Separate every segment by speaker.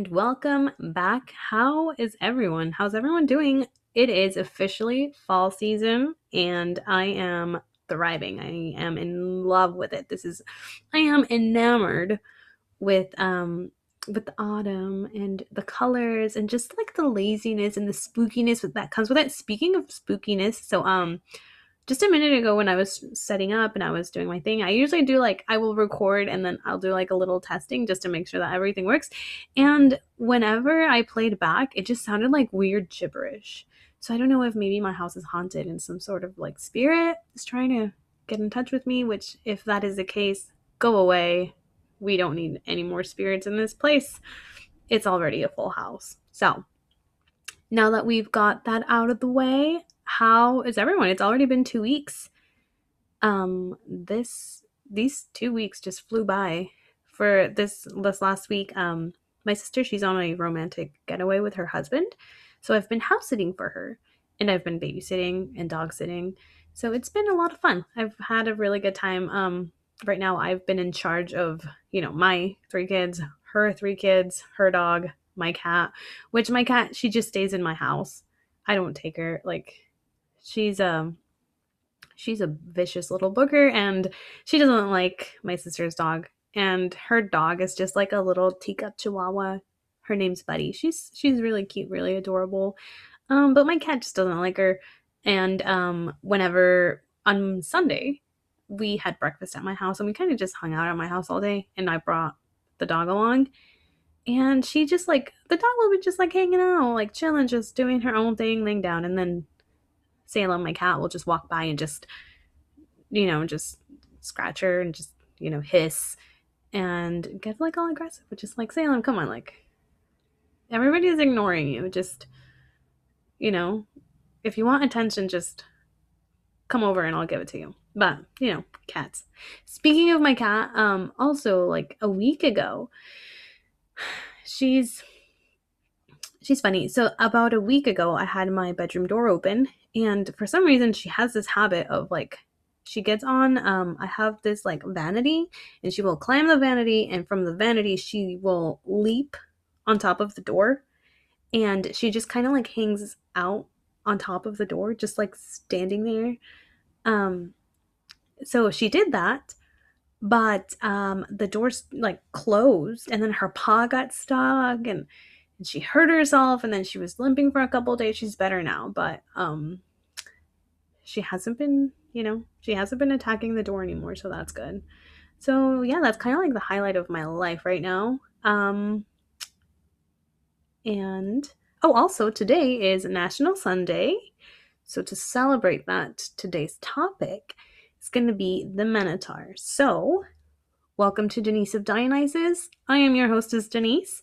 Speaker 1: and welcome back. How is everyone? How's everyone doing? It is officially fall season and I am thriving. I am in love with it. This is I am enamored with um with the autumn and the colors and just like the laziness and the spookiness that comes with it. Speaking of spookiness, so um just a minute ago when I was setting up and I was doing my thing, I usually do like I will record and then I'll do like a little testing just to make sure that everything works. And whenever I played back, it just sounded like weird gibberish. So I don't know if maybe my house is haunted and some sort of like spirit is trying to get in touch with me, which if that is the case, go away. We don't need any more spirits in this place. It's already a full house. So, now that we've got that out of the way, how is everyone? It's already been two weeks. Um, this these two weeks just flew by. For this this last week, um, my sister she's on a romantic getaway with her husband, so I've been house sitting for her, and I've been babysitting and dog sitting. So it's been a lot of fun. I've had a really good time. Um, right now I've been in charge of you know my three kids, her three kids, her dog, my cat. Which my cat she just stays in my house. I don't take her like she's um she's a vicious little booger and she doesn't like my sister's dog. And her dog is just like a little teacup chihuahua. Her name's buddy. She's she's really cute really adorable. Um but my cat just doesn't like her. And um whenever on sunday we had breakfast at my house and we kind of just hung out at my house all day and i brought the dog along and she just like the dog will be just like hanging out like chilling just doing her own thing laying down and then Salem, my cat, will just walk by and just, you know, just scratch her and just, you know, hiss and get like all aggressive, which is like, Salem, come on, like, everybody's ignoring you. Just, you know, if you want attention, just come over and I'll give it to you. But, you know, cats. Speaking of my cat, um, also like a week ago, she's she's funny. So about a week ago, I had my bedroom door open, and for some reason, she has this habit of like she gets on. Um, I have this like vanity, and she will climb the vanity, and from the vanity, she will leap on top of the door, and she just kind of like hangs out on top of the door, just like standing there. Um, so she did that but um the door's like closed and then her paw got stuck and and she hurt herself and then she was limping for a couple days. She's better now but um she hasn't been you know she hasn't been attacking the door anymore so that's good. So yeah that's kind of like the highlight of my life right now um and oh also today is national sunday so to celebrate that today's topic is going to be the minotaur so welcome to denise of dionysus i am your hostess denise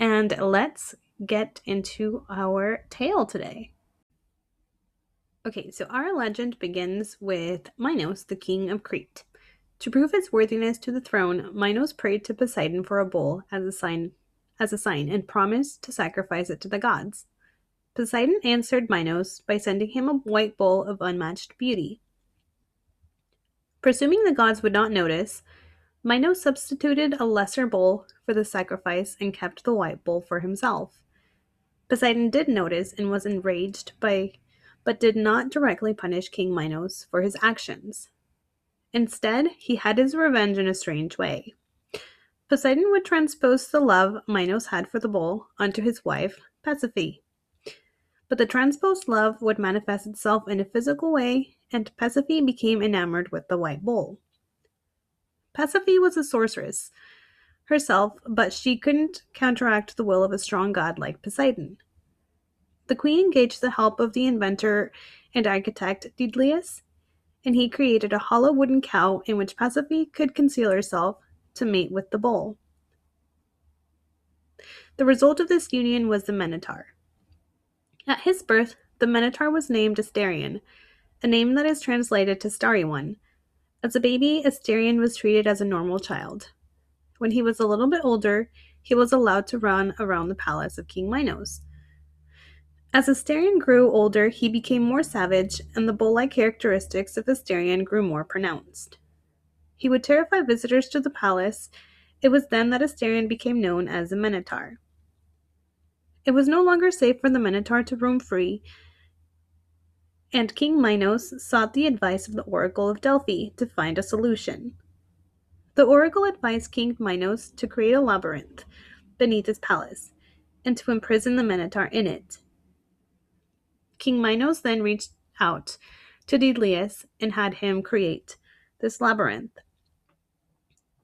Speaker 1: and let's get into our tale today. Okay, so our legend begins with Minos, the king of Crete. To prove his worthiness to the throne, Minos prayed to Poseidon for a bull as a sign as a sign and promised to sacrifice it to the gods. Poseidon answered Minos by sending him a white bull of unmatched beauty. Presuming the gods would not notice, Minos substituted a lesser bull for the sacrifice and kept the white bull for himself. Poseidon did notice and was enraged by but did not directly punish King Minos for his actions. Instead, he had his revenge in a strange way. Poseidon would transpose the love Minos had for the bull onto his wife, Pasiphae. But the transposed love would manifest itself in a physical way, and Pasiphae became enamored with the white bull. Pasiphae was a sorceress herself, but she couldn't counteract the will of a strong god like Poseidon. The queen engaged the help of the inventor and architect Daedalus, and he created a hollow wooden cow in which Pasiphae could conceal herself to mate with the bull. The result of this union was the Minotaur. At his birth, the Minotaur was named Asterion, a name that is translated to Starry One, as a baby, Asterion was treated as a normal child. When he was a little bit older, he was allowed to run around the palace of King Minos. As Asterion grew older, he became more savage, and the bull like characteristics of Asterion grew more pronounced. He would terrify visitors to the palace. It was then that Asterion became known as a Minotaur. It was no longer safe for the Minotaur to roam free, and King Minos sought the advice of the Oracle of Delphi to find a solution. The oracle advised King Minos to create a labyrinth beneath his palace and to imprison the Minotaur in it. King Minos then reached out to Daedalus and had him create this labyrinth.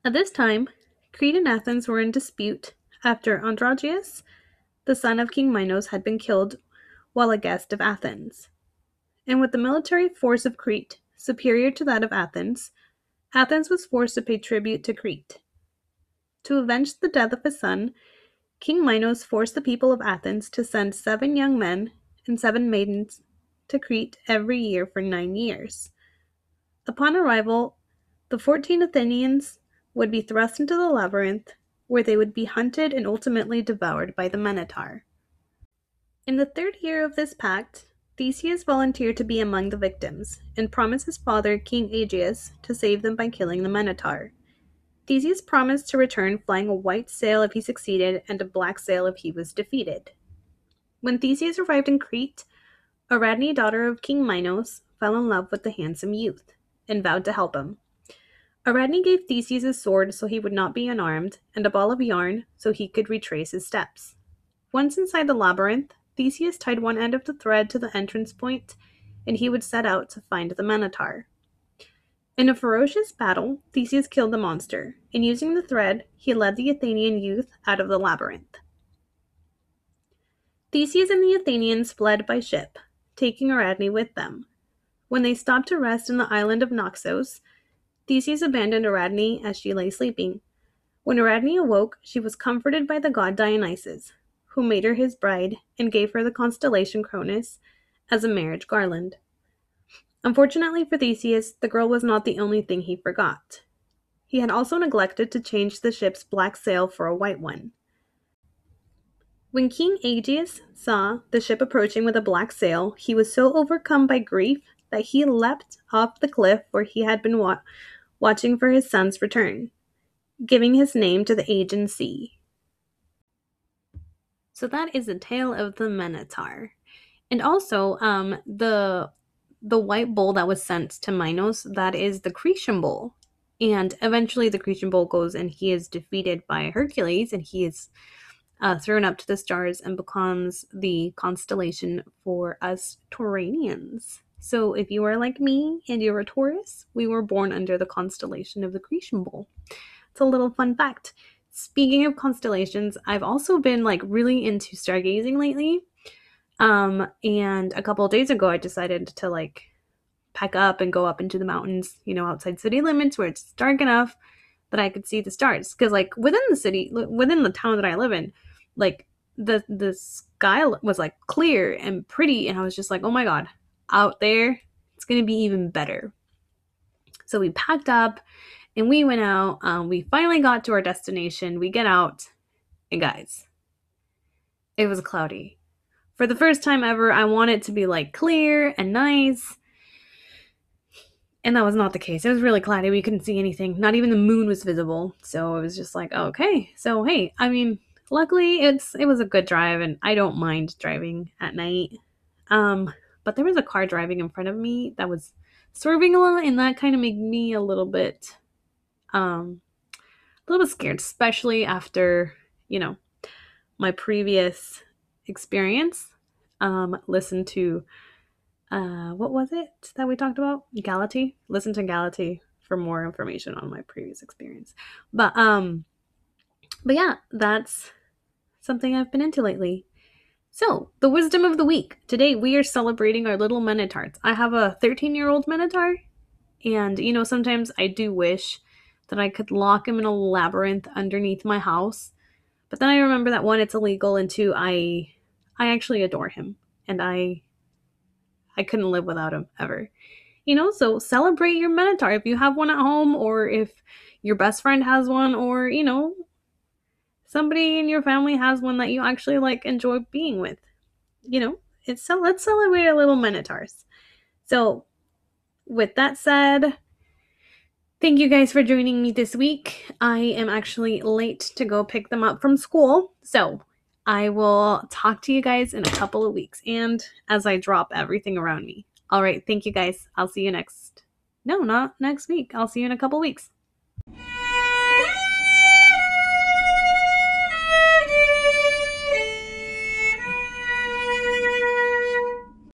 Speaker 1: At this time, Crete and Athens were in dispute after Androgeus, the son of King Minos, had been killed while a guest of Athens. And with the military force of Crete superior to that of Athens, Athens was forced to pay tribute to Crete. To avenge the death of his son, King Minos forced the people of Athens to send seven young men and seven maidens to Crete every year for nine years. Upon arrival, the fourteen Athenians would be thrust into the labyrinth, where they would be hunted and ultimately devoured by the Minotaur. In the third year of this pact, Theseus volunteered to be among the victims, and promised his father, King Aegeus, to save them by killing the Minotaur. Theseus promised to return flying a white sail if he succeeded and a black sail if he was defeated. When Theseus arrived in Crete, Ariadne, daughter of King Minos, fell in love with the handsome youth and vowed to help him. Ariadne gave Theseus a sword so he would not be unarmed, and a ball of yarn so he could retrace his steps. Once inside the labyrinth, Theseus tied one end of the thread to the entrance point, and he would set out to find the Minotaur. In a ferocious battle, Theseus killed the monster, and using the thread, he led the Athenian youth out of the labyrinth. Theseus and the Athenians fled by ship, taking Ariadne with them. When they stopped to rest in the island of Naxos, Theseus abandoned Ariadne as she lay sleeping. When Ariadne awoke, she was comforted by the god Dionysus, who made her his bride and gave her the constellation Corona as a marriage garland. Unfortunately for Theseus, the girl was not the only thing he forgot. He had also neglected to change the ship's black sail for a white one. When King Aegeus saw the ship approaching with a black sail, he was so overcome by grief that he leapt off the cliff where he had been wa- watching for his son's return, giving his name to the Sea. So that is the tale of the Minotaur. And also, um, the the white bull that was sent to Minos, that is the Cretan bull. And eventually the Cretan bull goes and he is defeated by Hercules and he is uh, thrown up to the stars and becomes the constellation for us Tauranians. So if you are like me and you're a Taurus, we were born under the constellation of the Cretan bull. It's a little fun fact. Speaking of constellations, I've also been like really into stargazing lately. Um, and a couple days ago, I decided to like pack up and go up into the mountains, you know, outside city limits where it's dark enough that I could see the stars. Because like within the city, within the town that I live in, like the the sky was like clear and pretty, and I was just like, oh my god, out there, it's gonna be even better. So we packed up and we went out. Um, we finally got to our destination. We get out, and guys, it was cloudy. For the first time ever, I want it to be like clear and nice. And that was not the case. It was really cloudy. We couldn't see anything. Not even the moon was visible. So it was just like, okay. So hey, I mean, luckily it's it was a good drive and I don't mind driving at night. Um, but there was a car driving in front of me that was swerving a lot and that kind of made me a little bit um, a little bit scared, especially after, you know, my previous experience. Um, listen to, uh, what was it that we talked about? Galati. Listen to Galati for more information on my previous experience. But, um, but yeah, that's something I've been into lately. So, the wisdom of the week. Today we are celebrating our little Minotaurs. I have a 13 year old Minotaur, and you know, sometimes I do wish that I could lock him in a labyrinth underneath my house. But then I remember that one, it's illegal, and two, I I actually adore him, and I I couldn't live without him ever. You know, so celebrate your Minotaur if you have one at home, or if your best friend has one, or you know, somebody in your family has one that you actually like enjoy being with. You know, it's so let's celebrate our little Minotaurs. So, with that said, Thank you guys for joining me this week. I am actually late to go pick them up from school. So I will talk to you guys in a couple of weeks and as I drop everything around me. All right. Thank you guys. I'll see you next. No, not next week. I'll see you in a couple weeks.